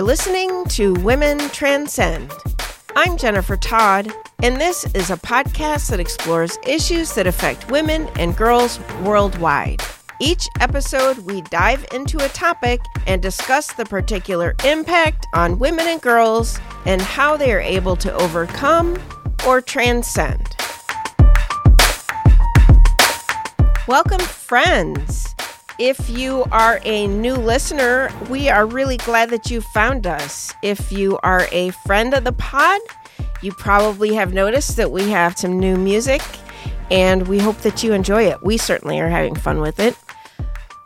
are listening to Women Transcend. I'm Jennifer Todd, and this is a podcast that explores issues that affect women and girls worldwide. Each episode, we dive into a topic and discuss the particular impact on women and girls and how they are able to overcome or transcend. Welcome, friends. If you are a new listener, we are really glad that you found us. If you are a friend of the pod, you probably have noticed that we have some new music and we hope that you enjoy it. We certainly are having fun with it.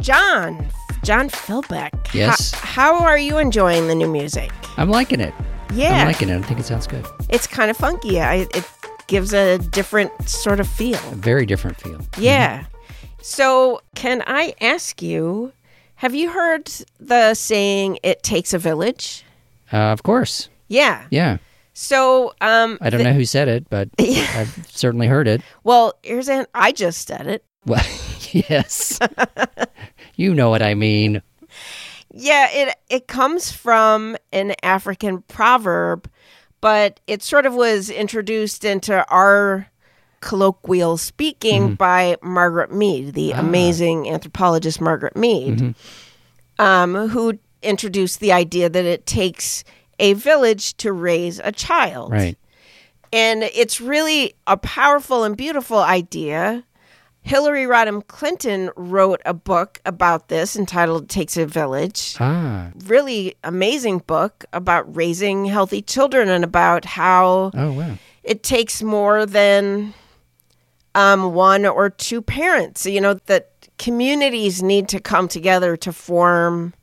John, John Philbeck. Yes. How, how are you enjoying the new music? I'm liking it. Yeah. I'm liking it. I think it sounds good. It's kind of funky. I, it gives a different sort of feel. A very different feel. Yeah. Mm-hmm. So, can I ask you, have you heard the saying, it takes a village? Uh, of course. Yeah. Yeah. So, um, I don't know who said it, but Yeah. I've certainly heard it. well, here's an, I just said it. Well, yes. you know what I mean. Yeah, it it comes from an African proverb, but it sort of was introduced into our colloquial speaking by Margaret Mead, the amazing anthropologist Margaret Mead, um, who introduced the idea that it takes a village to raise a child. Right. And it's really a powerful and beautiful idea. Hillary Rodham Clinton wrote a book about this entitled Takes a Village. Ah. Really amazing book about raising healthy children and about how Oh, wow. it takes more than um, one or two parents. You know, that communities need to come together to form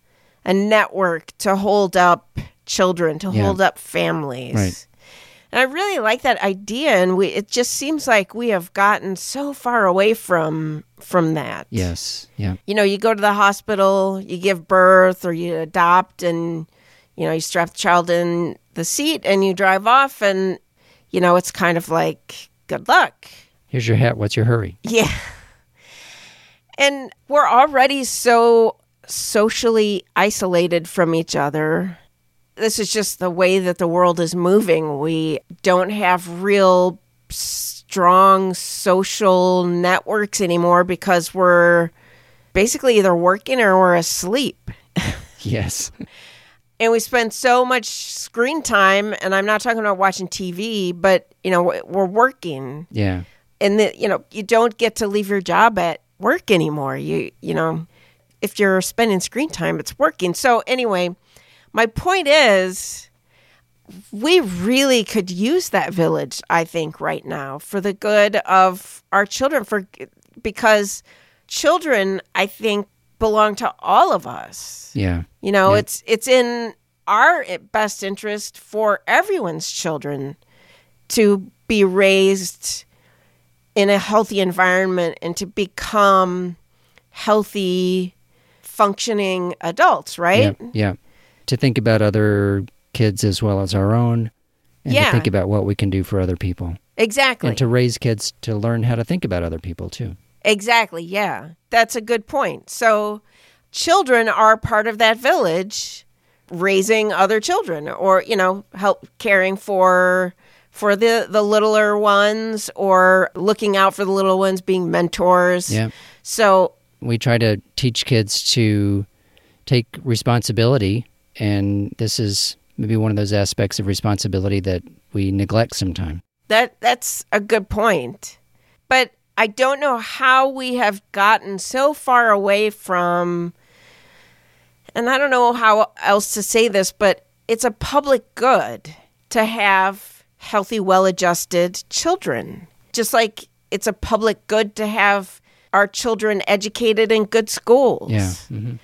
a network to hold up children, to Yeah. hold up families. Right. And I really like that idea, and we it just seems like we have gotten so far away from from that. Yes. Yeah. You know, you go to the hospital, you give birth, or you adopt, and you know, you strap the child in the seat, and you drive off, and you know, it's kind of like good luck. Here's your hat. What's your hurry? Yeah. And we're already so socially isolated from each other. This is just the way that the world is moving. We don't have real strong social networks anymore because we're basically either working or we're asleep. Yes. And we spend so much screen time, and I'm not talking about watching TV, but you know, we're working Yeah. And the, you know you don't get to leave your job at work anymore you you know if you're spending screen time it's working so anyway my point is we really could use that village i think right now for the good of our children for because children i think belong to all of us Yeah. you know Yeah. it's it's in our best interest for everyone's children to be raised in a healthy environment and to become healthy functioning adults, right? Yeah. Yeah. To think about other kids as well as our own. And Yeah. to think about what we can do for other people. Exactly. And to raise kids to learn how to think about other people too. Exactly. Yeah. That's a good point. So children are part of that village raising other children or, you know, help caring for for the the littler ones or looking out for the little ones being mentors. Yeah. So we try to teach kids to take responsibility and this is maybe one of those aspects of responsibility that we neglect sometimes That that's a good point. But I don't know how we have gotten so far away from and I don't know how else to say this, but it's a public good to have healthy, well-adjusted children. Just like it's a public good to have our children educated in good schools. yeah hmm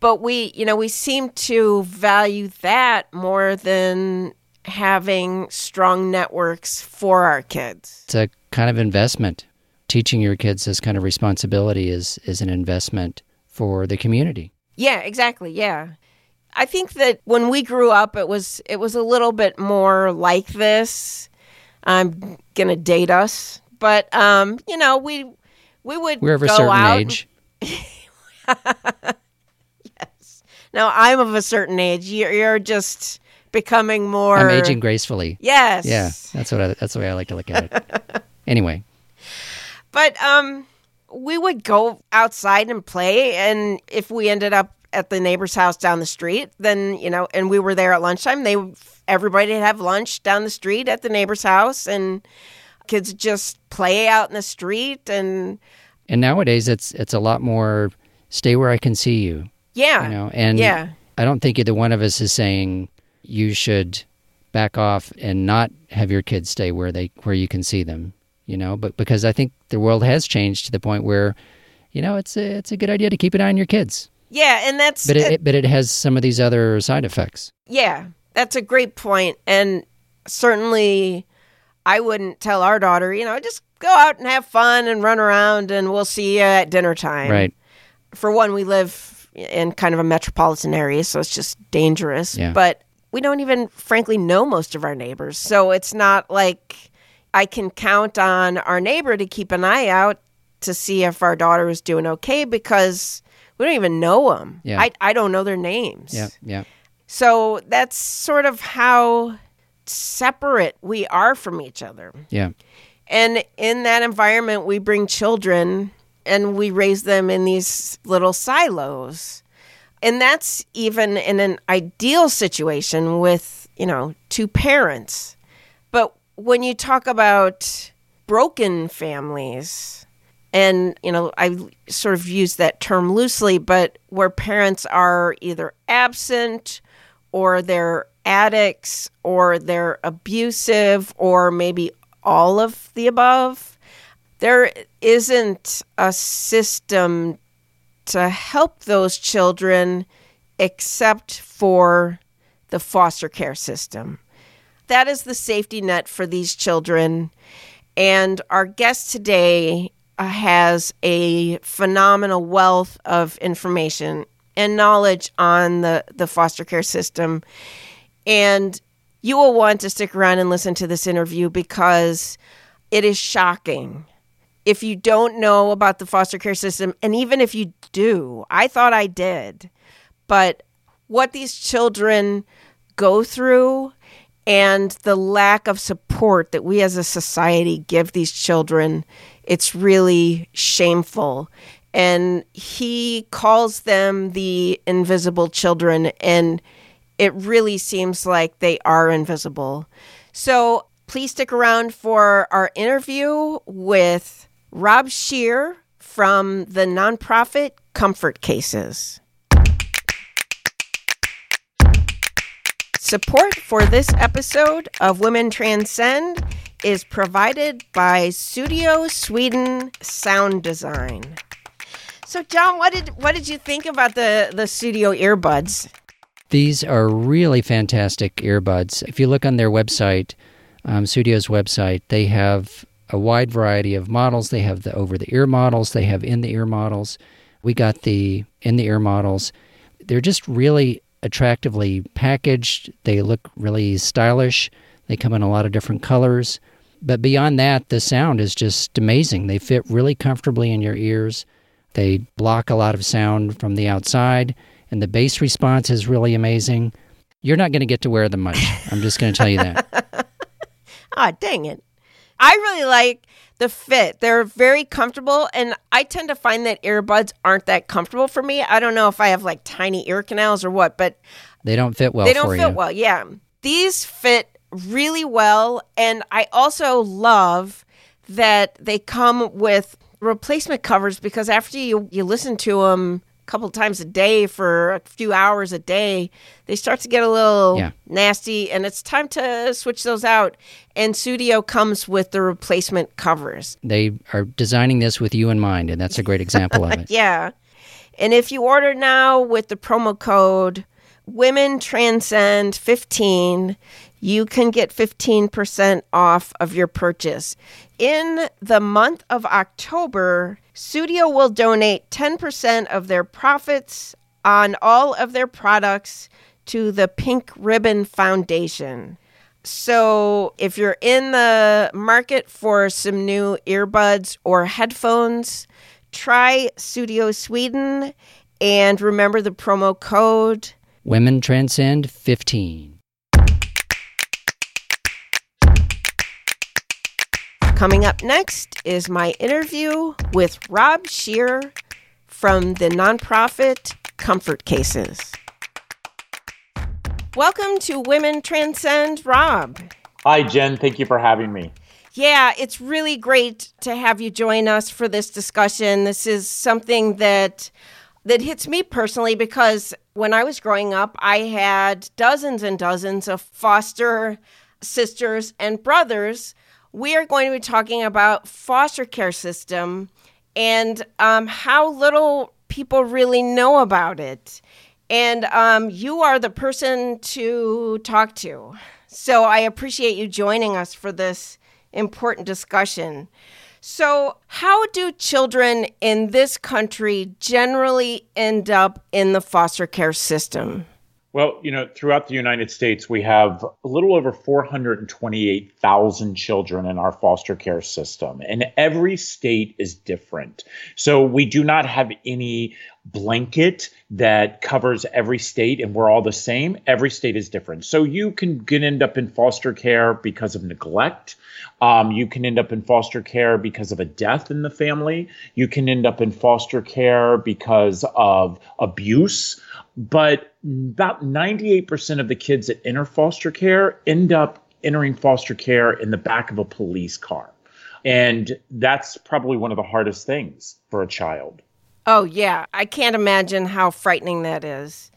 But we, you know, we seem to value that more than having strong networks for our kids. it's a kind of investment teaching your kids this kind of responsibility is is an investment for the community Yeah, exactly. Yeah. I think that when we grew up it was it was a little bit more like this. I'm going to date us, but um, you know, we we would we're of a go certain out age yes. Now I'm of a certain age. You're, you're just becoming more. I'm aging gracefully. Yes. Yeah, that's what I, that's the way I like to look at it. anyway, But um, we would go outside and play, and if we ended up at the neighbor's house down the street, then you know, and we were there at lunchtime, they everybody would have lunch down the street at the neighbor's house, and kids just play out in the street, and and nowadays it's it's a lot more stay where I can see you. yeah, You know, and yeah, I don't think either one of us is saying you should back off and not have your kids stay where they where you can see them. You know, but because I think the world has changed to the point where, you know, it's a, it's a good idea to keep an eye on your kids. Yeah, and that's But it, it but it has some of these other side effects. Yeah, that's a great. And certainly, I wouldn't tell our daughter, you know, just go out and have fun and run around and we'll see you at dinner time. Right. For one, we live in kind of a metropolitan area, so it's just dangerous. Yeah. But we don't even, frankly, know most of our neighbors. So it's not like I can count on our neighbor to keep an eye out to see if our daughter is doing okay because we don't even know them. Yeah. I, I don't know their names. Yeah. Yeah. So that's sort of how separate we are from each other. Yeah. And in that environment, we bring children and we raise them in these little silos. And that's even in an ideal situation with, you know, two parents. But when you talk about broken families, and, you know, I sort of use that term loosely, but where parents are either absent or they're addicts or they're abusive or maybe all of the above, there isn't a system to help those children except for the foster care system. That is the safety net for these children. And our guest today has a phenomenal wealth of information and knowledge on the, the foster care system. And you will want to stick around and listen to this interview because it is shocking. If you don't know about the foster care system, and even if you do, I thought I did, but what these children go through and the lack of support that we as a society give these children, it's really shameful. And he calls them the invisible children, and it really seems like they are invisible. So please stick around for our interview with Rob Scheer from the nonprofit Comfort Cases. Support for this episode of Women Transcend is provided by Studio Sweden Sound Design. So, John, what did what did you think about the the studio earbuds? These are really fantastic earbuds. If you look on their website, um, Studio's website, they have a wide variety of models. They have the over the ear models, they have in the ear models. We got the in the ear models. They're just really attractively packaged. They look really stylish. They come in a lot of different colors. But beyond that, the sound is just amazing. They fit really comfortably in your ears. They block a lot of sound from the outside, and the bass response is really amazing. You're not going to get to wear them much. I'm just going to tell you that. Ah, dang it. I really like the fit. They're very comfortable, and I tend to find that earbuds aren't that comfortable for me. I don't know if I have like tiny ear canals or what, but They don't fit well they don't fit you. well. Yeah. These fit really well, and I also love that they come with replacement covers because after you you listen to them a couple times a day for a few hours a day, they start to get a little Yeah. nasty, and it's time to switch those out. And Studio comes with the replacement covers. They are designing this with you in mind, and that's a great example of it. Yeah. And if you order now with the promo code Women Transcend 15, you can get 15% off of your purchase. In the month of October, Studio will donate 10% of their profits on all of their products to the Pink Ribbon Foundation. So, if you're in the market for some new earbuds or headphones, try Studio Sweden And remember the promo code Women Transcend 15. Coming up next is my interview with Rob Scheer from the nonprofit Comfort Cases. Welcome to Women Transcend, Rob. Hi, Jen. Thank you for having me. Yeah, it's really great to have you join us for this discussion. This is something that that hits me personally because when I was growing up, I had dozens and dozens of foster sisters and brothers. We are going to be talking about foster care system and um, how little people really know about it. And um, you are the person to talk to. So I appreciate you joining us for this important discussion. So, how do children in this country generally end up in the foster care system? Well, you know, throughout the United States, we have a little over 428,000 children in our foster care system, and every state is different. So we do not have any blanket that covers every state and we're all the same. Every state is different. So you can, can end up in foster care because of neglect. Um, you can end up in foster care because of a death in the family. You can end up in foster care because of abuse. But about 98% of the kids that enter foster care end up entering foster care in the back of a police car. And that's probably one of the hardest things for a child. Oh, yeah. I can't imagine how frightening that is.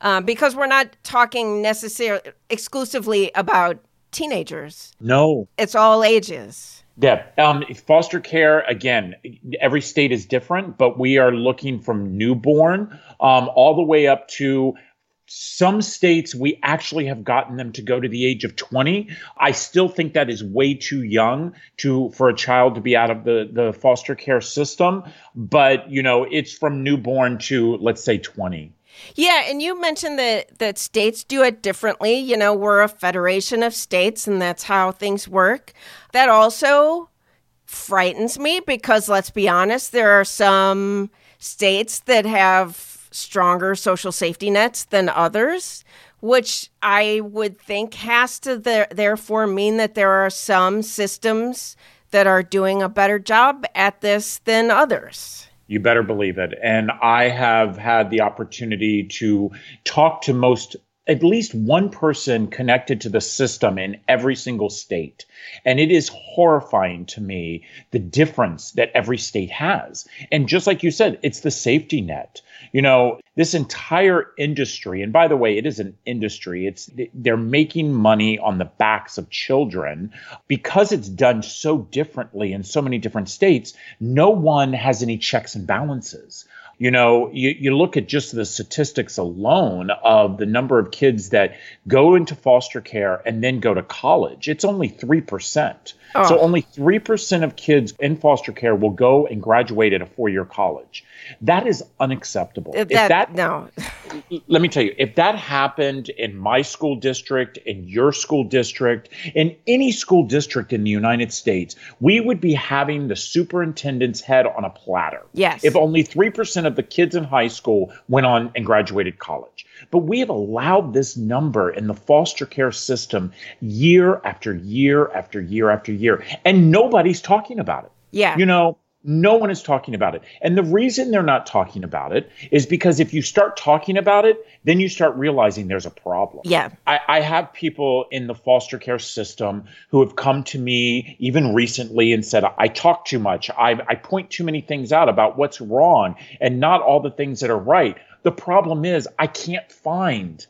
Uh, because we're not talking necessarily exclusively about teenagers. No. It's all ages. Yeah. Um, foster care, again, every state is different, but we are looking from newborn um, all the way up to some states we actually have gotten them to go to the age of 20 i still think that is way too young to for a child to be out of the the foster care system but you know it's from newborn to let's say 20 yeah, and you mentioned that that states do it differently. You know, we're a federation of states and that's how things work. That also frightens me because let's be honest, there are some states that have stronger social safety nets than others, which I would think has to therefore mean that there are some systems that are doing a better job at this than others. You better believe it. And I have had the opportunity to talk to most at least one person connected to the system in every single state. And it is horrifying to me the difference that every state has. And just like you said, it's the safety net. You know, this entire industry, and by the way, it is an industry, it's they're making money on the backs of children because it's done so differently in so many different states. No one has any checks and balances you know, you, you look at just the statistics alone of the number of kids that go into foster care and then go to college. It's only 3%. Oh. So only 3% of kids in foster care will go and graduate at a four-year college. That is unacceptable. That, if that no. let me tell you, if that happened in my school district, in your school district, in any school district in the United States, we would be having the superintendent's head on a platter. Yes. If only 3% of the kids in high school went on and graduated college. But we have allowed this number in the foster care system year after year after year after year, and nobody's talking about it. Yeah. You know, no one is talking about it. And the reason they're not talking about it is because if you start talking about it, then you start realizing there's a problem. Yeah. I, I, have people in the foster care system who have come to me even recently and said, I talk too much. I, I point too many things out about what's wrong and not all the things that are right. The problem is, I can't find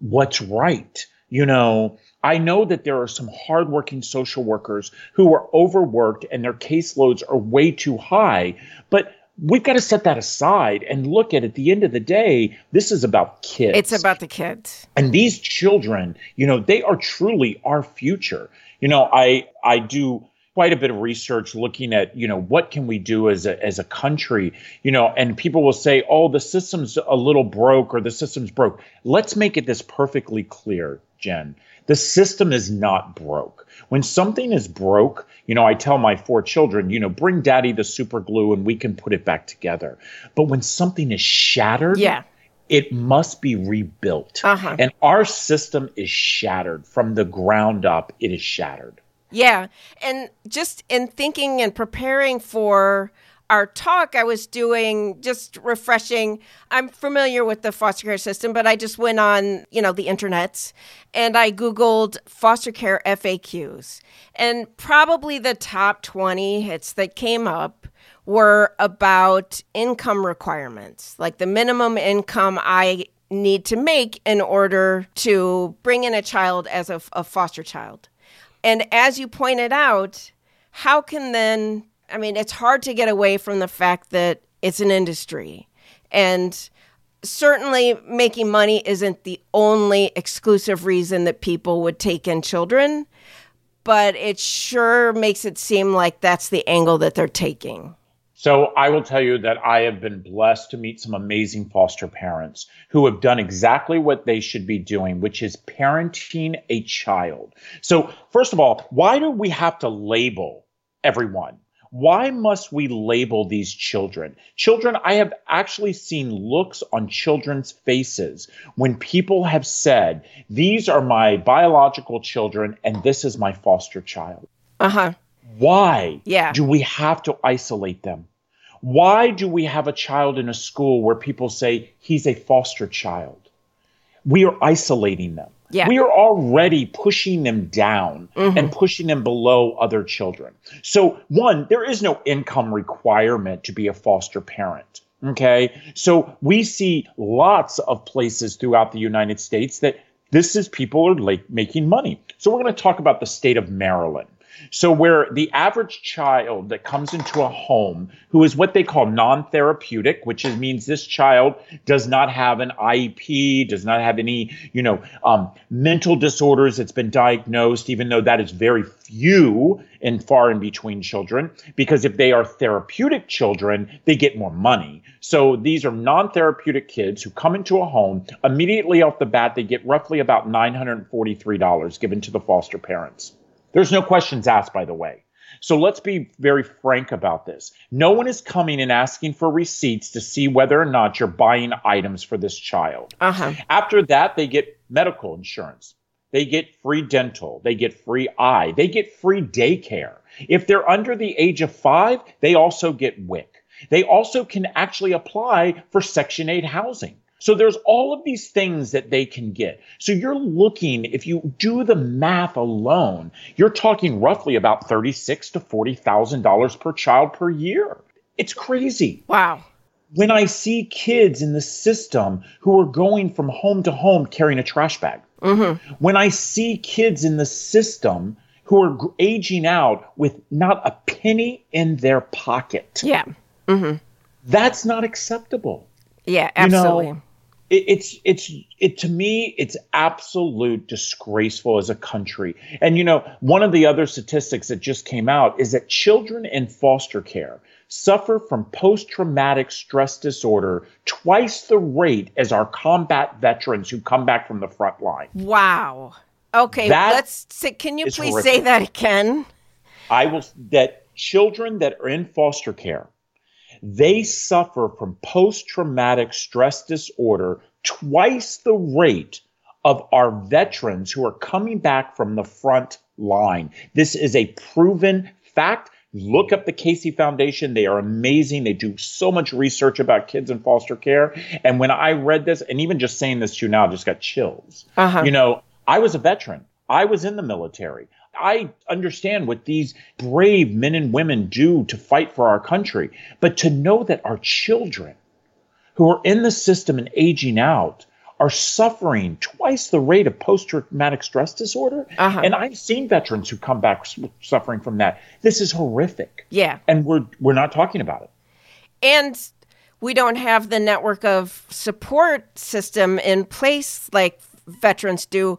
what's right. You know, I know that there are some hardworking social workers who are overworked and their caseloads are way too high, but we've got to set that aside and look at at the end of the day this is about kids. It's about the kids. And these children you know they are truly our future. You know i i do quite a bit of research looking at you know what can we do as a as a country you know and people will say oh the system's a little broke or the system's broke let's make it this perfectly clear Jen. The system is not broke. When something is broke, you know, I tell my four children, you know, bring daddy the super glue and we can put it back together. But when something is shattered, Yeah. it must be rebuilt. Uh-huh. And our system is shattered from the ground up. It is shattered. Yeah. And just in thinking and preparing for our talk, I was doing just refreshing. I'm familiar with the foster care system, but I just went on, you know, the internet and I Googled foster care FAQs. And probably the top 20 hits that came up were about income requirements, like the minimum income I need to make in order to bring in a child as a, a foster child. And as you pointed out, how can then, I mean, it's hard to get away from the fact that it's an industry. And certainly making money isn't the only exclusive reason that people would take in children, but it sure makes it seem like that's the angle that they're taking. So I will tell you that I have been blessed to meet some amazing foster parents who have done exactly what they should be doing, which is parenting a child. So first of all, why do we have to label everyone? Why must we label these children? Children, I have actually seen looks on children's faces when people have said, These are my biological children and this is my foster child. Uh huh. Why Yeah. do we have to isolate them? Why do we have a child in a school where people say he's a foster child? We are isolating them. Yeah. We are already pushing them down Mm-hmm. and pushing them below other children. So, one, there is no income requirement to be a foster parent. Okay. So, we see lots of places throughout the United States that this is people are like making money. So, we're going to talk about the state of Maryland. So, where the average child that comes into a home who is what they call non therapeutic, which is, means this child does not have an IEP, does not have any, you know, um, mental disorders that's been diagnosed, even though that is very few and far in between children, because if they are therapeutic children, they get more money. So these are non therapeutic kids who come into a home. Immediately off the bat, they get roughly about $943 given to the foster parents. There's no questions asked, by the way. So let's be very frank about this. No one is coming and asking for receipts to see whether or not you're buying items for this child. Uh huh. After that, they get medical insurance. They get free dental. They get free eye. They get free daycare. If they're under the age of five, they also get WIC. They also can actually apply for Section 8 housing. So there's all of these things that they can get. So you're looking, if you do the math alone, you're talking roughly about thirty-six to forty thousand dollars per child per year. It's crazy Wow. when I see kids in the system who are going from home to home carrying a trash bag, mm-hmm. when I see kids in the system who are aging out with not a penny in their pocket, Yeah. Mm-hmm. that's not acceptable. Yeah. You know, Absolutely. It, it's it's it to me it's absolute disgraceful as a country. And you know, one of the other statistics that just came out is that children in foster care suffer from post-traumatic stress disorder twice the rate as our combat veterans who come back from the front line. wow. Okay. That let's say, can you please horrific. say that again? I will that children that are in foster care they suffer from post-traumatic stress disorder twice the rate of our veterans who are coming back from the front line. This is a proven fact. Look up the Casey Foundation. They are amazing. They do so much research about kids in foster care. And when I read this, and even just saying this to you now, I just got chills. Uh-huh. You know, I was a veteran. I was in the military. I understand what these brave men and women do to fight for our country. But to know that our children who are in the system and aging out are suffering twice the rate of post traumatic stress disorder. Uh-huh. And I've seen veterans who come back suffering from that. This is horrific. Yeah. And we're we're not talking about it. and we don't have the network of support system in place like veterans do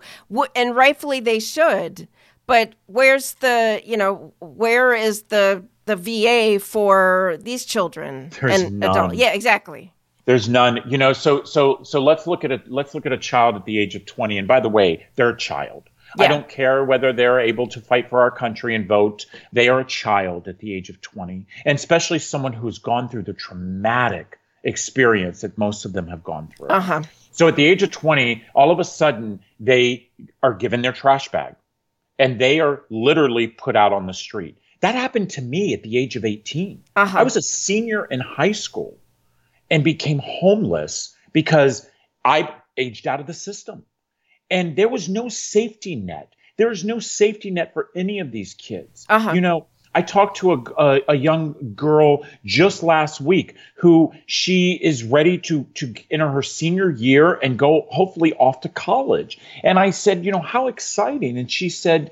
and rightfully they should but where's the you know where is the the va for these children There's and none. yeah exactly There's none, you know. So so so let's look at a let's look at a child at the age of 20. And by the way, they're a child. Yeah. I don't care whether they're able to fight for our country and vote. They are a child at the age of 20, and especially someone who's gone through the traumatic experience that most of them have gone through. Uh huh. So at the age of 20, all of a sudden they are given their trash bag and they are literally put out on the street. That happened to me at the age of 18. Uh-huh. I was a senior in high school and became homeless because I aged out of the system. And there was no safety net. There is no safety net for any of these kids. Uh-huh. You know, I talked to a, a, a young girl just last week who she is ready to to enter her senior year and go hopefully off to college. And I said, you know, how exciting. And she said,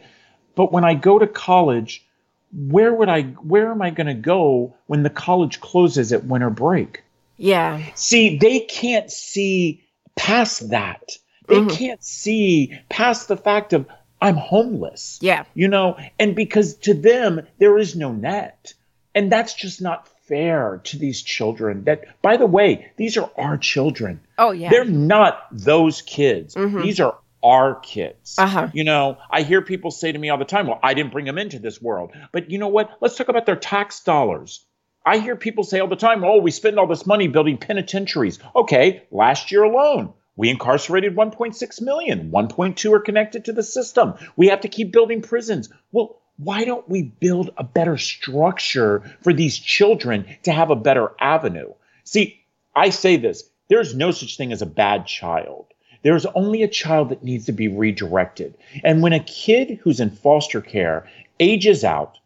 but when I go to college, where would I where am I going to go when the college closes at winter break? Yeah. See, they can't see past that. They Mhm. can't see past the fact of I'm homeless. Yeah. You know, and because to them there is no net. And that's just not fair to these children. That by the way, these are our children. Oh yeah. They're not those kids. Mhm. These are our kids. Uh-huh. You know, I hear people say to me all the time, well, I didn't bring them into this world. But you know what? Let's talk about their tax dollars. I hear people say all the time, oh, we spend all this money building penitentiaries. Okay, last year alone, we incarcerated 1.6 million. 1.2 are connected to the system. We have to keep building prisons. Well, why don't we build a better structure for these children to have a better avenue? See, I say this there's no such thing as a bad child. There's only a child that needs to be redirected. And when a kid who's in foster care ages out,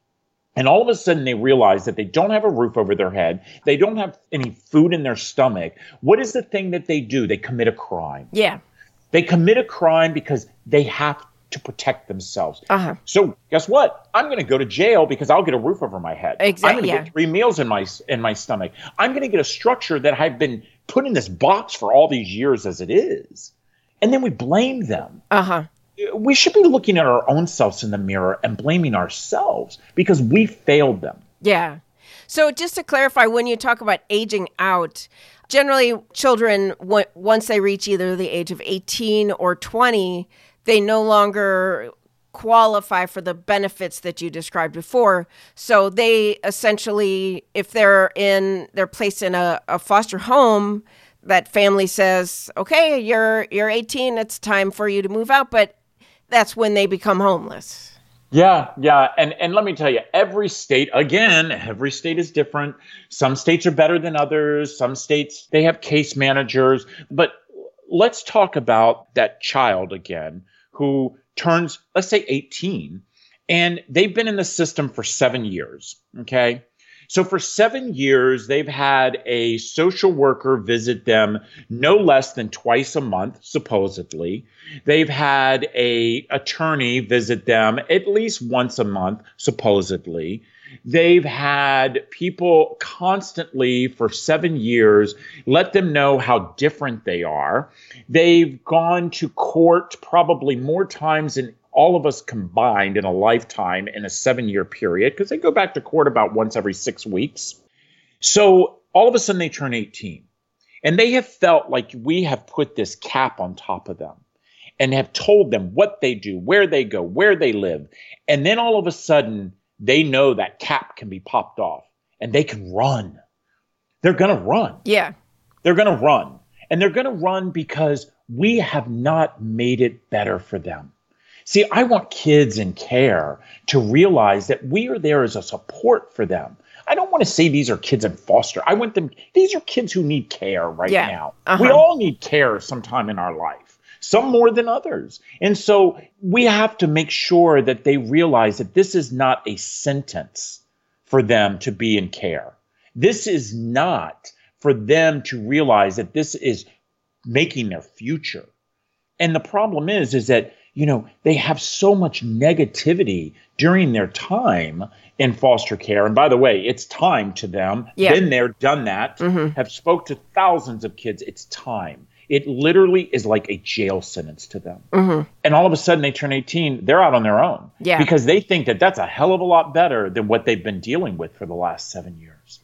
and all of a sudden they realize that they don't have a roof over their head, they don't have any food in their stomach, what is the thing that they do? They commit a crime. yeah. They commit a crime because they have to protect themselves. Uh-huh. So guess what? I'm going to go to jail because I'll get a roof over my head. Exact- I'm going to yeah. get three meals in my in my stomach. I'm going to get a structure that I've been put in this box for all these years as it is, and then we blame them. Uh-huh. We should be looking at our own selves in the mirror and blaming ourselves because we failed them. Yeah. So just to clarify, when you talk about aging out, generally children, once they reach either the age of 18 or 20, they no longer qualify for the benefits that you described before. So they essentially, if they're in, they're placed in a, a foster home, that family says, okay, you're, you're 18, it's time for you to move out. But that's when they become homeless. Yeah, yeah, and and let me tell you, every state again, every state is different. Some states are better than others. Some states they have case managers, but let's talk about that child again who turns let's say 18 and they've been in the system for 7 years, okay? So for 7 years they've had a social worker visit them no less than twice a month supposedly. They've had a attorney visit them at least once a month, supposedly. They've had people constantly for seven years let them know how different they are. They've gone to court probably more times than all of us combined in a lifetime in a seven year period because they go back to court about once every six weeks. So all of a sudden they turn 18 and they have felt like we have put this cap on top of them and have told them what they do, where they go, where they live. And then all of a sudden, they know that cap can be popped off and they can run. They're going to run. Yeah. They're going to run. And they're going to run because we have not made it better for them. See, I want kids in care to realize that we are there as a support for them. I don't want to say these are kids in foster. I want them, these are kids who need care right Yeah. now. Uh-huh. We all need care sometime in our life, some more than others. And so we have to make sure that they realize that this is not a sentence for them to be in care. This is not for them to realize that this is making their future. And the problem is, is that, you know, they have so much negativity during their time in foster care. And by the way, it's time to them. Yeah. Been there, done that, Mhm. have spoke to thousands of kids. It's time. It literally is like a jail sentence to them. hmm And all of a sudden they turn 18, they're out on their own. Yeah. Because they think that that's a hell of a lot better than what they've been dealing with for the last seven years.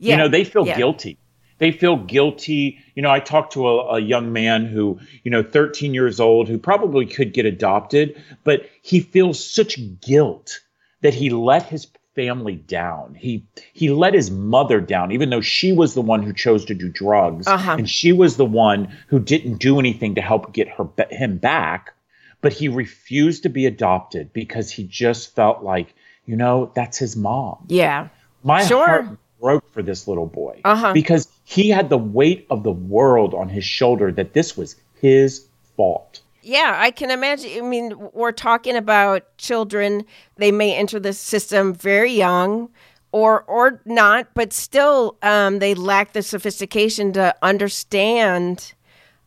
Yeah. You know, they feel Yeah. guilty. They feel guilty. You know, I talked to a, a, young man who, you know, 13 years old, who probably could get adopted, but he feels such guilt that he let his family down. He he let his mother down, even though she was the one who chose to do drugs, uh-huh. and she was the one who didn't do anything to help get her him back. But he refused to be adopted because he just felt like, you know, that's his mom. Yeah, my sure. heart broke for this little boy uh-huh. because he had the weight of the world on his shoulder that this was his fault. Yeah, I can imagine. I mean, we're talking about children. They may enter the system very young or or not, but still um, they lack the sophistication to understand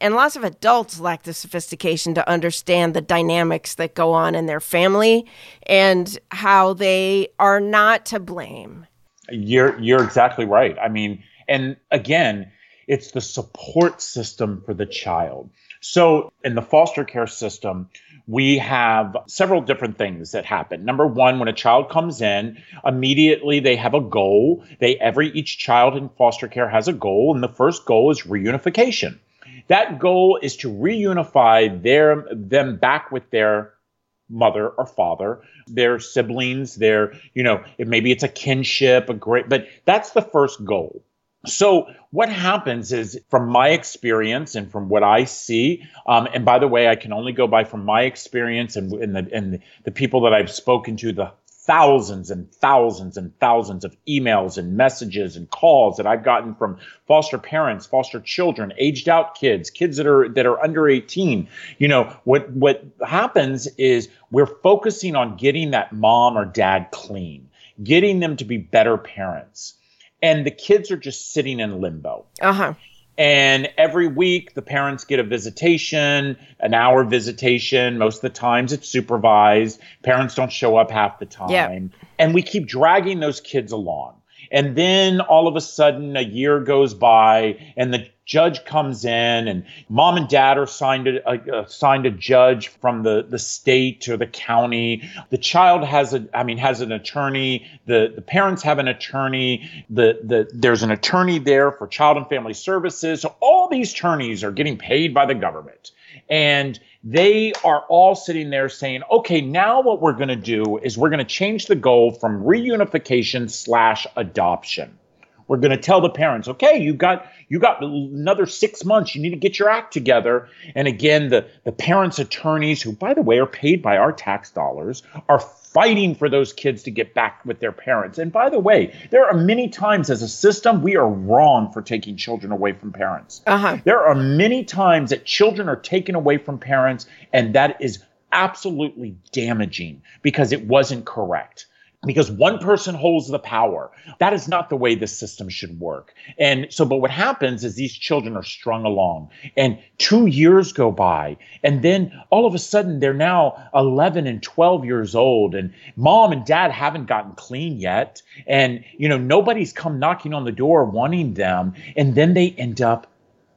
and lots of adults lack the sophistication to understand the dynamics that go on in their family and how they are not to blame. You're you're exactly right. I mean, and again, it's the support system for the child. So, in the foster care system, we have several different things that happen. Number one, when a child comes in, immediately they have a goal. They every each child in foster care has a goal, and the first goal is reunification. That goal is to reunify their them back with their mother or father, their siblings, their, you know, maybe it's a kinship, a great, but that's the first goal. So what happens is, from my experience and from what I see, um, and by the way, I can only go by from my experience and, and the and the people that I've spoken to, the thousands and thousands and thousands of emails and messages and calls that I've gotten from foster parents, foster children, aged out kids, kids that are that are under 18. You know, what what happens is we're focusing on getting that mom or dad clean, getting them to be better parents and the kids are just sitting in limbo. Uh huh. And every week, the parents get a visitation, an hour visitation. Most of the times, it's supervised. Parents don't show up half the time. Yeah. And we keep dragging those kids along. And then all of a sudden, a year goes by, and the judge comes in and mom and dad are signed a, assigned uh, uh, a judge from the, the state or the county. The child has a i mean has an attorney. The, the parents have an attorney. The, the there's an attorney there for child and family services. So all these attorneys are getting paid by the government. And they are all sitting there saying okay now what we're going to do is we're going to change the goal from reunification slash adoption we're going to tell the parents, okay, you got you got another six months. You need to get your act together. And again, the the parents' attorneys, who by the way are paid by our tax dollars, are fighting for those kids to get back with their parents. And by the way, there are many times as a system we are wrong for taking children away from parents. Uh-huh. There are many times that children are taken away from parents, and that is absolutely damaging because it wasn't correct because one person holds the power. That is not the way this system should work. And so, but what happens is these children are strung along, and two years go by, and then all of a sudden they're now 11 and 12 years old, and mom and dad haven't gotten clean yet. And, you know, nobody's come knocking on the door wanting them. And then they end up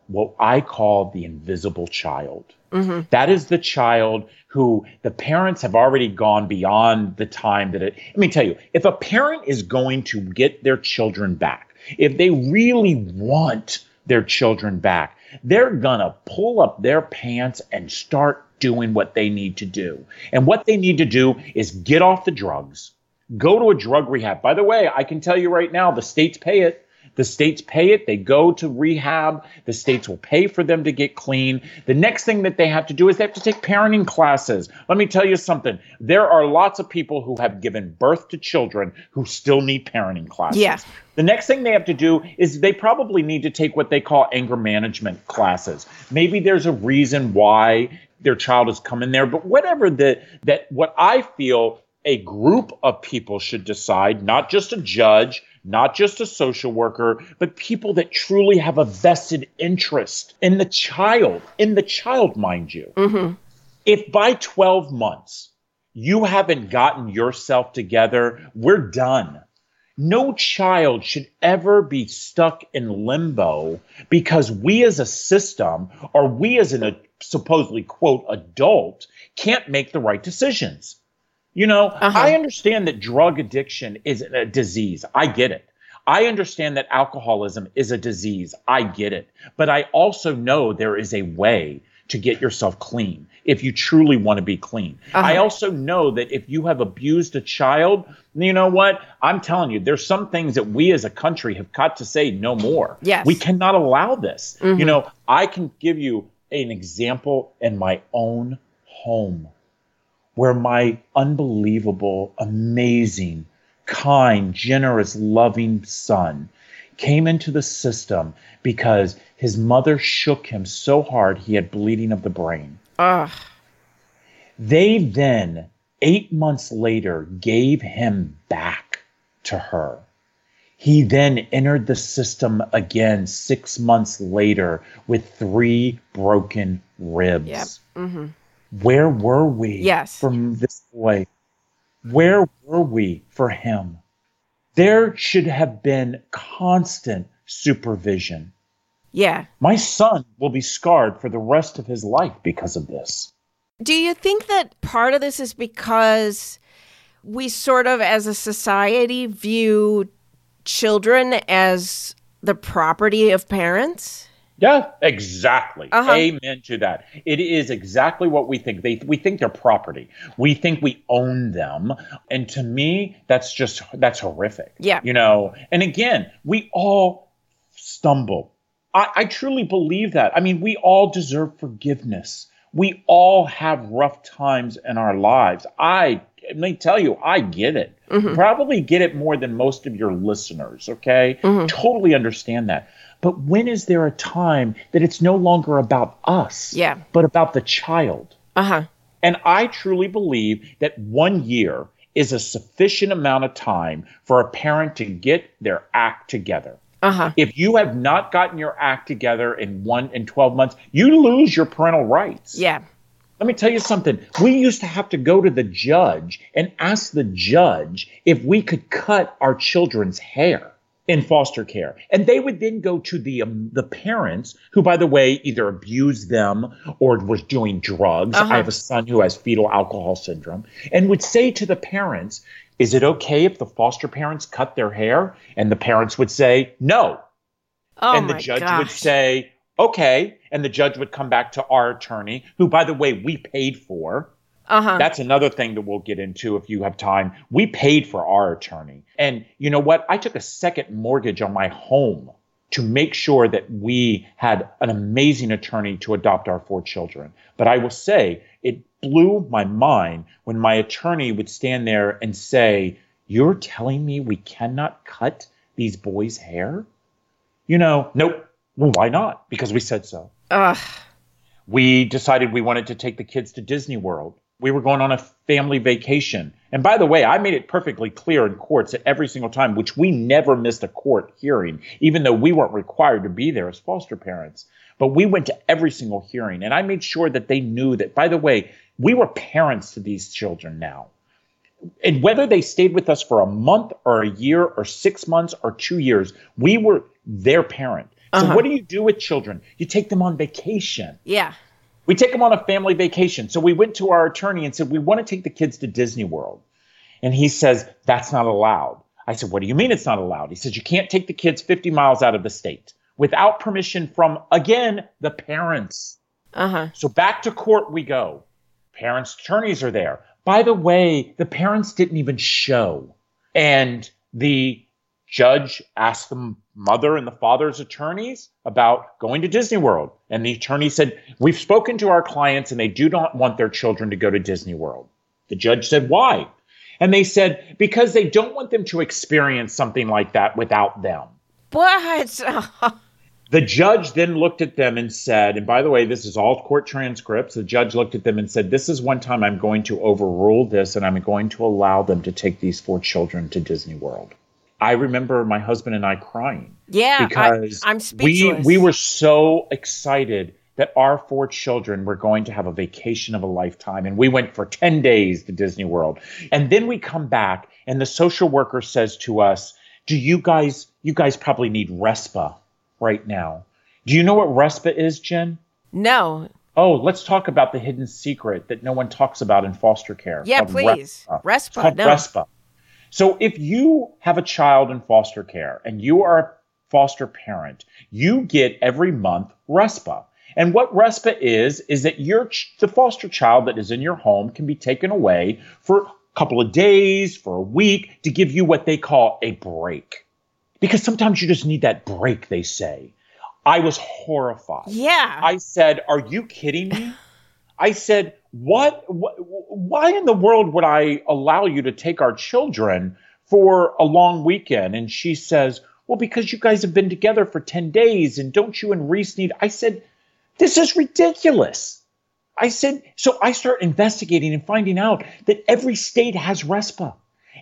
what I call the invisible child. Mm-hmm. That is the child who the parents have already gone beyond the time that it. Let me tell you, if a parent is going to get their children back, if they really want their children back, they're going to pull up their pants and start doing what they need to do. And what they need to do is get off the drugs, go to a drug rehab. By the way, I can tell you right now, the states pay it. The states pay it. They go to rehab. The states will pay for them to get clean. The next thing that they have to do is they have to take parenting classes. Let me tell you something. There are lots of people who have given birth to children who still need parenting classes. Yeah. The next thing they have to do is they probably need to take what they call anger management classes. Maybe there's a reason why their child has come in there, but whatever the that what I feel a group of people should decide, not just a judge, not just a social worker, but people that truly have a vested interest in the child, in the child, mind you. Mm-hmm. If by 12 months you haven't gotten yourself together, we're done. No child should ever be stuck in limbo because we as a system or we as an a supposedly quote adult can't make the right decisions. You know, uh-huh. I understand that drug addiction is a disease. I get it. I understand that alcoholism is a disease. I get it. But I also know there is a way to get yourself clean if you truly want to be clean. Uh-huh. I also know that if you have abused a child, you know what? I'm telling you, there's some things that we as a country have got to say no more. Yes. We cannot allow this. You know, I can give you an example in my own home where my unbelievable, amazing, kind, generous, loving son came into the system because his mother shook him so hard he had bleeding of the brain. Ugh. They then, eight months later, gave him back to her. He then entered the system again six months later with three broken ribs. Yep. hmm Where were we Yes. from this boy? Where were we for him? There should have been constant supervision. Yeah. My son will be scarred for the rest of his life because of this. Do you think that part of this is because we sort of, as a society, view children as the property of parents? Yeah, exactly. Uh-huh. Amen to that. It is exactly what we think. They we think they're property. We think we own them, and to me, that's just that's horrific. Yeah. you know. And again, we all stumble. I, I truly believe that. I mean, we all deserve forgiveness. We all have rough times in our lives. I let me tell you, I get it. Probably get it more than most of your listeners. Okay, totally understand that. But when is there a time that it's no longer about us, Yeah. but about the child? Uh huh. And I truly believe that one year is a sufficient amount of time for a parent to get their act together. Uh huh. If you have not gotten your act together in one in 12 months, you lose your parental rights. Yeah. Let me tell you something. We used to have to go to the judge and ask the judge if we could cut our children's hair in foster care. And they would then go to the um, the parents who by the way either abused them or was doing drugs. Uh-huh. I have a son who has fetal alcohol syndrome and would say to the parents, "Is it okay if the foster parents cut their hair?" And the parents would say, "No." Oh and the judge gosh. would say, okay. And the judge would come back to our attorney, who, by the way, we paid for. Uh huh. That's another thing that we'll get into if you have time. We paid for our attorney. And you know what? I took a second mortgage on my home to make sure that we had an amazing attorney to adopt our four children. But I will say, it blew my mind when my attorney would stand there and say, You're telling me we cannot cut these boys' hair? You know, nope. Well, why not? Because we said so. Ugh. We decided we wanted to take the kids to Disney World. We were going on a family vacation. And by the way, I made it perfectly clear in courts at every single time, which we never missed a court hearing, even though we weren't required to be there as foster parents. But we went to every single hearing. And I made sure that they knew that, by the way, we were parents to these children now. And whether they stayed with us for a month or a year or six months or two years, we were their parent. So Uh-huh. what do you do with children? You take them on vacation. Yeah. We take them on a family vacation. So we went to our attorney and said, We want to take the kids to Disney World. And he says, That's not allowed. I said, What do you mean it's not allowed? He says, You can't take the kids 50 miles out of the state without permission from, again, the parents. Uh huh. So back to court we go. Parents' attorneys are there. By the way, the parents didn't even show. And the judge asked the mother and the father's attorneys about going to Disney World. And the attorney said, We've spoken to our clients and they do not want their children to go to Disney World. The judge said, Why? And they said, Because they don't want them to experience something like that without them. What? The judge then looked at them and said, and by the way, this is all court transcripts. The judge looked at them and said, This is one time I'm going to overrule this and I'm going to allow them to take these four children to Disney World. I remember my husband and I crying yeah. because I, am we, speechless. we we were so excited that our four children were going to have a vacation of a lifetime. And we went for 10 days to Disney World. And then we come back and the social worker says to us, Do you guys, you guys probably need respite right now. Do you know what respite is, Jen? No. Oh, let's talk about the hidden secret that no one talks about in foster care. Yeah, please. respite. respite. No. respite. So if you have a child in foster care and you are a foster parent, you get every month respite. And what respite is, is that your the foster child that is in your home can be taken away for a couple of days, for a week, to give you what they call a break. Because sometimes you just need that break, they say. I was horrified. Yeah. I said, Are you kidding me? I said, what, why in the world would I allow you to take our children for a long weekend? And she says, well, because you guys have been together for 10 days and don't you and Reese need, I said, this is ridiculous. I said, so I start investigating and finding out that every state has respite.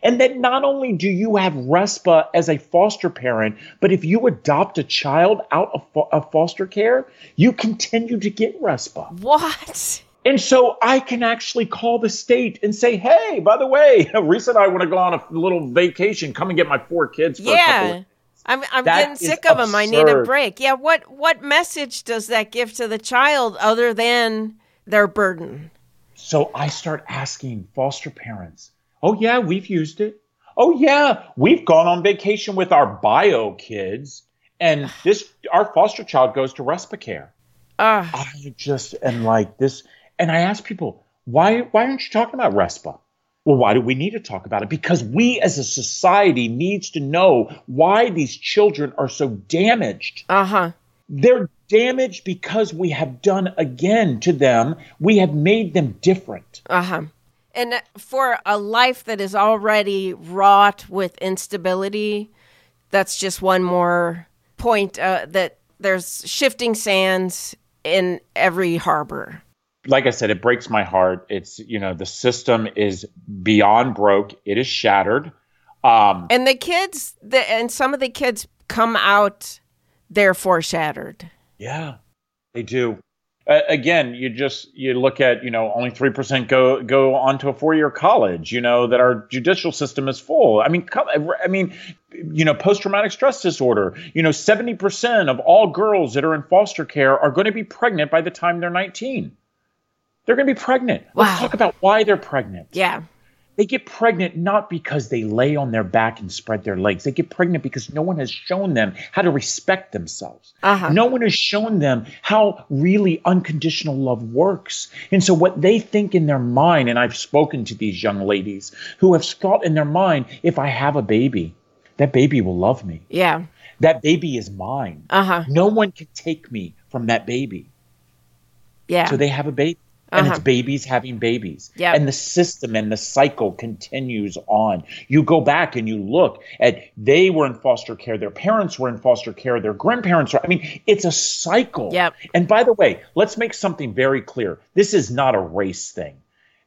And that not only do you have respite as a foster parent, but if you adopt a child out of, fo- of foster care, you continue to get respite. what? And so I can actually call the state and say, hey, by the way, Reese and I want to go on a little vacation. Come and get my four kids for a couple Yeah. of I'm I'm That getting sick of them. I need a break. Yeah, what what message does that give to the child other than their burden? So I start asking foster parents, oh, yeah, we've used it. Oh, yeah, we've gone on vacation with our bio kids. And this, our foster child goes to respite care. Ah, I just am like this. And I ask people, why, why aren't you talking about respite? Well, why do we need to talk about it? Because we as a society needs to know why these children are so damaged. uh-huh. They're damaged because we have done again to them. We have made them different. Uh-huh. And for a life that is already wrought with instability, that's just one more point uh, that there's shifting sands in every harbor. Like I said, it breaks my heart. It's you know the system is beyond broke. It is shattered. Um, And the kids, the, and some of the kids come out therefore shattered. yeah, they do. Uh, again, you just you look at you know only three percent go go on to a four year college. You know that our judicial system is full. I mean, co- I mean, you know, post traumatic stress disorder. You know, seventy percent of all girls that are in foster care are going to be pregnant by the time they're nineteen. They're going to be pregnant. Wow. Let's talk about why they're pregnant. Yeah. They get pregnant not because they lay on their back and spread their legs. They get pregnant because no one has shown them how to respect themselves. Uh-huh. No one has shown them how really unconditional love works. And so, what they think in their mind, and I've spoken to these young ladies who have thought in their mind, if I have a baby, that baby will love me. Yeah. That baby is mine. Uh-huh. No one can take me from that baby. Yeah. So they have a baby. And Uh-huh. it's babies having babies. Yep. And the system and the cycle continues on. You go back and you look at they were in foster care, their parents were in foster care, their grandparents were. I mean, it's a cycle. Yep. And by the way, let's make something very clear. This is not a race thing.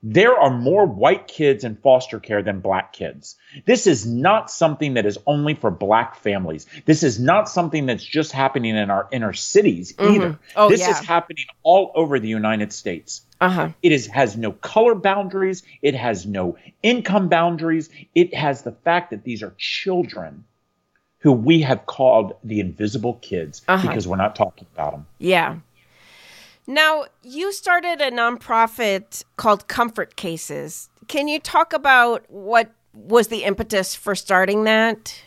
There are more white kids in foster care than black kids. This is not something that is only for black families. This is not something that's just happening in our inner cities either. Oh, this yeah. is happening all over the United States. uh-huh. It is has no color boundaries. It has no income boundaries. It has the fact that these are children who we have called the invisible kids Uh-huh. because we're not talking about them. Yeah. Now, you started a nonprofit called Comfort Cases. Can you talk about what was the impetus for starting that?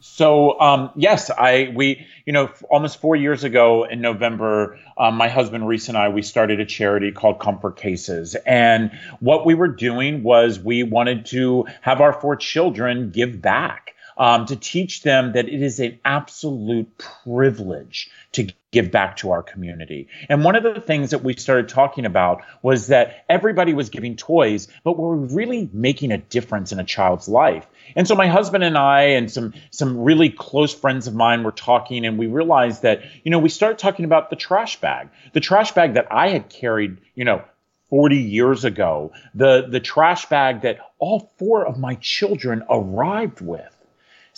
So um, yes, I we you know almost four years ago in November, um, my husband Reese and I we started a charity called Comfort Cases, and what we were doing was we wanted to have our four children give back. Um, to teach them that it is an absolute privilege to give back to our community. And one of the things that we started talking about was that everybody was giving toys, but were we really making a difference in a child's life? And so my husband and I and some some really close friends of mine were talking and we realized that, you know, we started talking about the trash bag. The trash bag that I had carried, you know, 40 years ago, the the trash bag that all four of my children arrived with.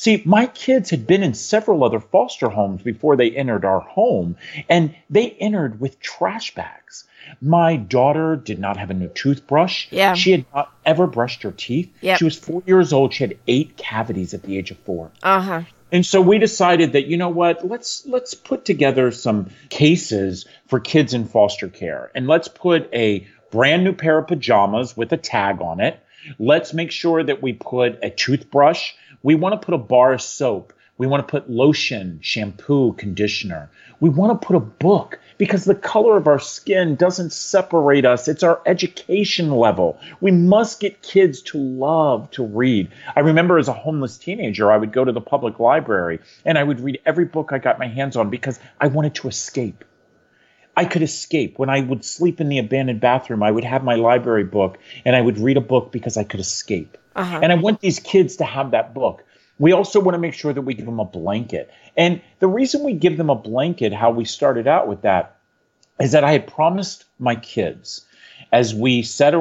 See, my kids had been in several other foster homes before they entered our home, and they entered with trash bags. My daughter did not have a new toothbrush. Yeah. She had not ever brushed her teeth. Yep. She was four years old. She had eight cavities at the age of four. Uh-huh. And so we decided that you know what, let's let's put together some cases for kids in foster care, and let's put a brand new pair of pajamas with a tag on it Let's make sure that we put a toothbrush. We want to put a bar of soap. We want to put lotion, shampoo, conditioner. We want to put a book because the color of our skin doesn't separate us. It's our education level. We must get kids to love to read. I remember as a homeless teenager, I would go to the public library and I would read every book I got my hands on because I wanted to escape. I could escape. When I would sleep in the abandoned bathroom, I would have my library book and I would read a book because I could escape. Uh-huh. And I want these kids to have that book. We also want to make sure that we give them a blanket. And the reason we give them a blanket, how we started out with that, is that I had promised my kids as we set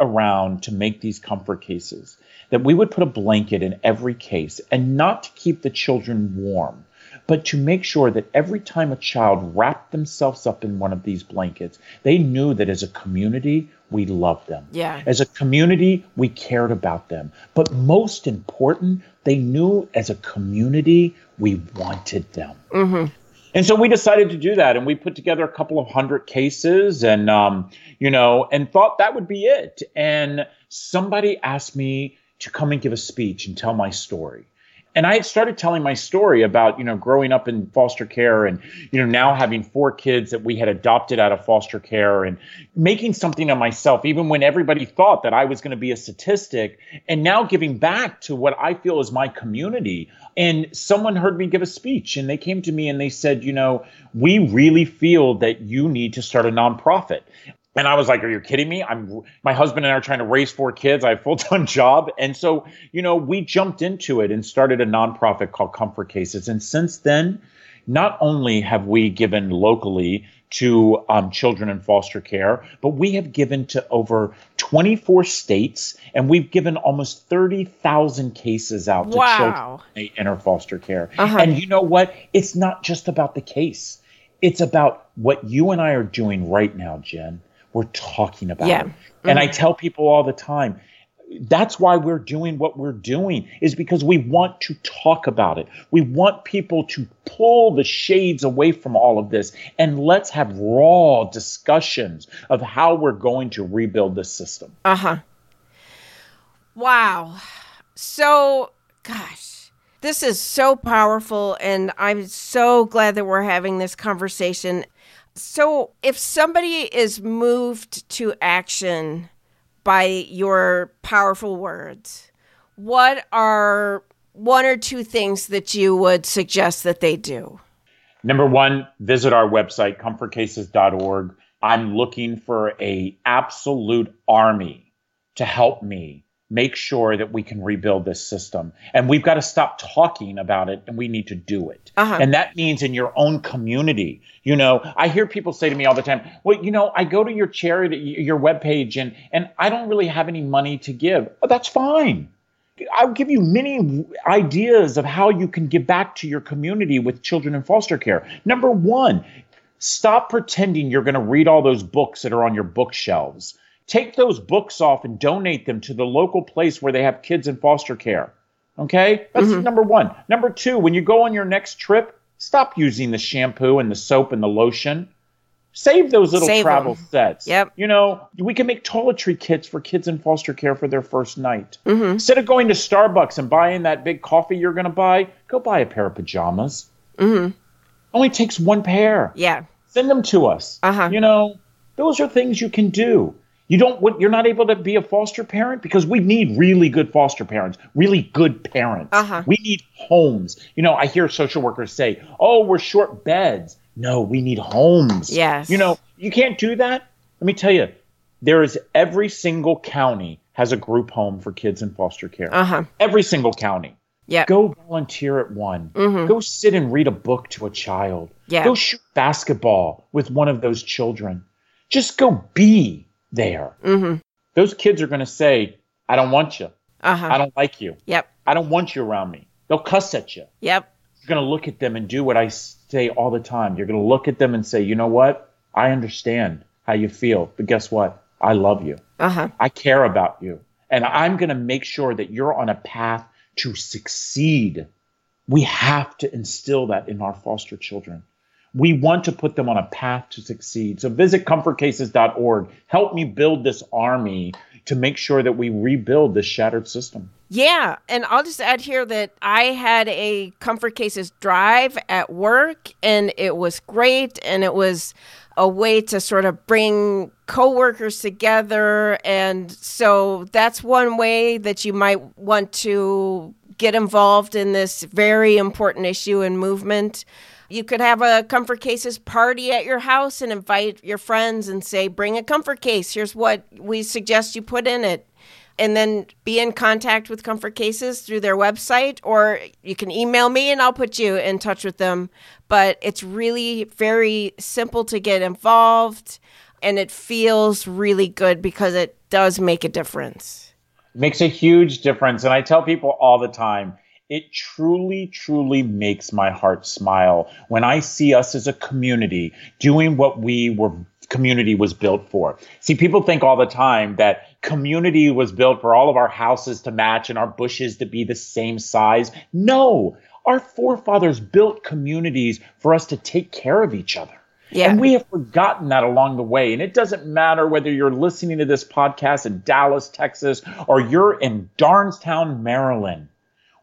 around to make these comfort cases that we would put a blanket in every case and not to keep the children warm, but to make sure that every time a child wrapped themselves up in one of these blankets, they knew that as a community, we loved them. Yeah. As a community, we cared about them. But most important, they knew as a community, we wanted them. Mm-hmm. And so we decided to do that, and we put together a couple of hundred cases, and um, you know, and thought that would be it. And somebody asked me to come and give a speech and tell my story and I had started telling my story about, you know, growing up in foster care and, you know, now having four kids that we had adopted out of foster care and making something of myself, even when everybody thought that I was going to be a statistic, and now giving back to what I feel is my community. And someone heard me give a speech and they came to me and they said, you know, we really feel that you need to start a nonprofit. And I was like, "Are you kidding me? I'm my husband and I are trying to raise four kids. I have a full time job." And so, you know, we jumped into it and started a nonprofit called Comfort Cases. And since then, not only have we given locally to um, children in foster care, but we have given to over 24 states, and we've given almost 30,000 cases out to wow. children in foster care. Uh-huh. And you know what? It's not just about the case. It's about what you and I are doing right now, Jen we're talking about yeah. Mm-hmm. And I mm-hmm. tell people all the time, that's why we're doing what we're doing is because we want to talk about it. We want people to pull the shades away from all of this and let's have raw discussions of how we're going to rebuild this system. Uh-huh. Wow. So, gosh, this is so powerful and I'm so glad that we're having this conversation. So, if somebody is moved to action by your powerful words, what are one or two things that you would suggest that they do? Number one, visit our website, comfortcases.org. I'm looking for a absolute army to help me make sure that we can rebuild this system. And we've got to stop talking about it and we need to do it. Uh-huh. And that means in your own community. You know, I hear people say to me all the time, well, you know, I go to your charity, your webpage, and, and I don't really have any money to give. Oh, that's fine. I'll give you many ideas of how you can give back to your community with children in foster care. Number one, stop pretending you're going to read all those books that are on your bookshelves take those books off and donate them to the local place where they have kids in foster care. Okay? That's mm-hmm. number one. Number two, when you go on your next trip, stop using the shampoo and the soap and the lotion. Save those little Save travel them. sets. Yep. You know, we can make toiletry kits for kids in foster care for their first night. Mm-hmm. Instead of going to Starbucks and buying that big coffee you're going to buy, go buy a pair of pajamas. Mm-hmm. Only takes one pair. Yeah. Send them to us. Uh-huh. You know, those are things you can do. You don't. You're not able to be a foster parent because we need really good foster parents, really good parents. Uh-huh. We need homes. You know, I hear social workers say, "Oh, we're short beds." No, we need homes. Yes. You know, you can't do that. Let me tell you, there is every single county has a group home for kids in foster care. Uh-huh. Every single county. Yeah. Go volunteer at one. Mm-hmm. Go sit and read a book to a child. Yeah. Go shoot basketball with one of those children. Just go be there. Mm-hmm. Those kids are going to say, I don't want you. Uh-huh. I don't like you. Yep. I don't want you around me. They'll cuss at you. Yep. You're going to look at them and do what I say all the time. You're going to look at them and say, you know what? I understand how you feel, but guess what? I love you. Uh-huh. I care about you. And I'm going to make sure that you're on a path to succeed. We have to instill that in our foster children. We want to put them on a path to succeed. So visit comfortcases.org. Help me build this army to make sure that we rebuild this shattered system. Yeah, and I'll just add here that I had a Comfort Cases drive at work and it was great and it was a way to sort of bring coworkers together and so that's one way that you might want to get involved in this very important issue and movement. You could have a comfort cases party at your house and invite your friends and say, bring a comfort case. Here's what we suggest you put in it. And then be in contact with Comfort Cases through their website, or you can email me and I'll put you in touch with them. But it's really very simple to get involved and it feels really good because it does make a difference. Makes a huge difference. And I tell people all the time, it truly, truly makes my heart smile when I see us as a community doing what we were community was built for. See, people think all the time that community was built for all of our houses to match and our bushes to be the same size. No, our forefathers built communities for us to take care of each other. Yeah. And we have forgotten that along the way. And it doesn't matter whether you're listening to this podcast in Dallas, Texas, or you're in Darnestown, Maryland.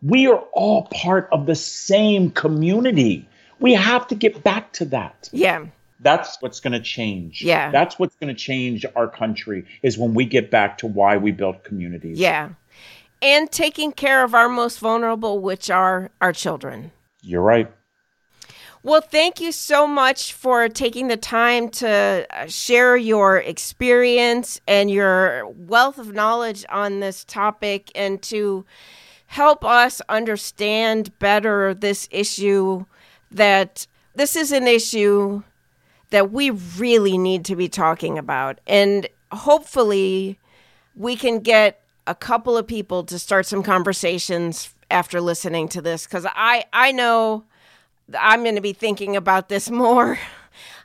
We are all part of the same community. We have to get back to that. Yeah. That's what's going to change. Yeah. That's what's going to change our country is when we get back to why we built communities. Yeah. And taking care of our most vulnerable, which are our children. You're right. Well, thank you so much for taking the time to uh, share your experience and your wealth of knowledge on this topic and to help us understand better this issue that this is an issue that we really need to be talking about. And hopefully, we can get a couple of people to start some conversations after listening to this because I, I know I'm going to be thinking about this more.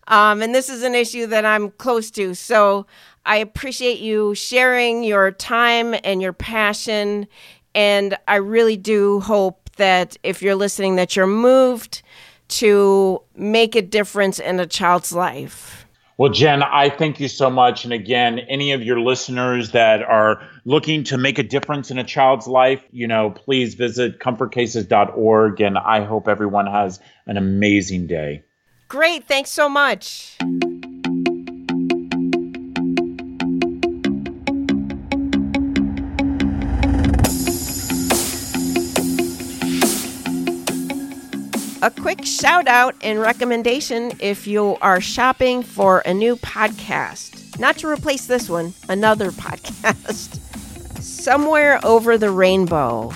Um, and this is an issue that I'm close to. So I appreciate you sharing your time and your passion and I really do hope that if you're listening, that you're moved to make a difference in a child's life. Well, Jen, I thank you so much. And again, any of your listeners that are looking to make a difference in a child's life, you know, please visit comfortcases.org. And I hope everyone has an amazing day. Great. Thanks so much. A quick shout out and recommendation if you are shopping for a new podcast. Not to replace this one, another podcast. Somewhere Over the Rainbow.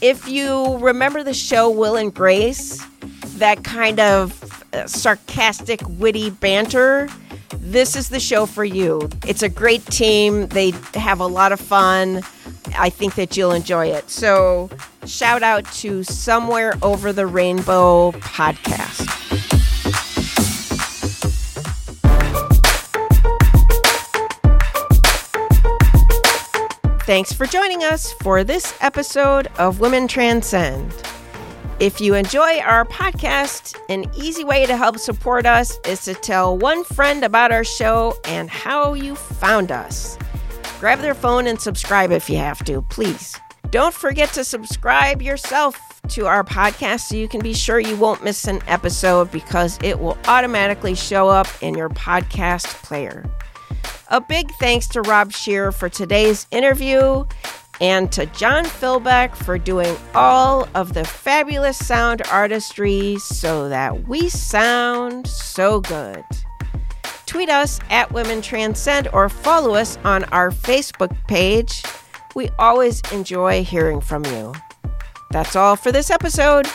If you remember the show Will and Grace, that kind of uh, sarcastic, witty banter, this is the show for you. It's a great team, they have a lot of fun. I think that you'll enjoy it. So, shout out to Somewhere Over the Rainbow podcast. Thanks for joining us for this episode of Women Transcend. If you enjoy our podcast, an easy way to help support us is to tell one friend about our show and how you found us. Grab their phone and subscribe if you have to, please. Don't forget to subscribe yourself to our podcast so you can be sure you won't miss an episode because it will automatically show up in your podcast player. A big thanks to Rob Scheer for today's interview and to John Philbeck for doing all of the fabulous sound artistry so that we sound so good tweet us at Women Transcend or follow us on our Facebook page. We always enjoy hearing from you. That's all for this episode.